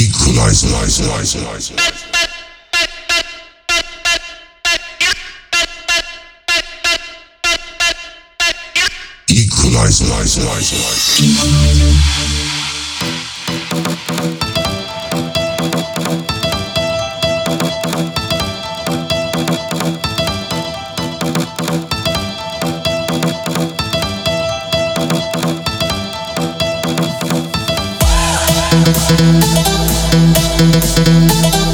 Equalizer, equalizer, equalizer, equalizer. Equalizer, equalizer, equalizer, Thank you.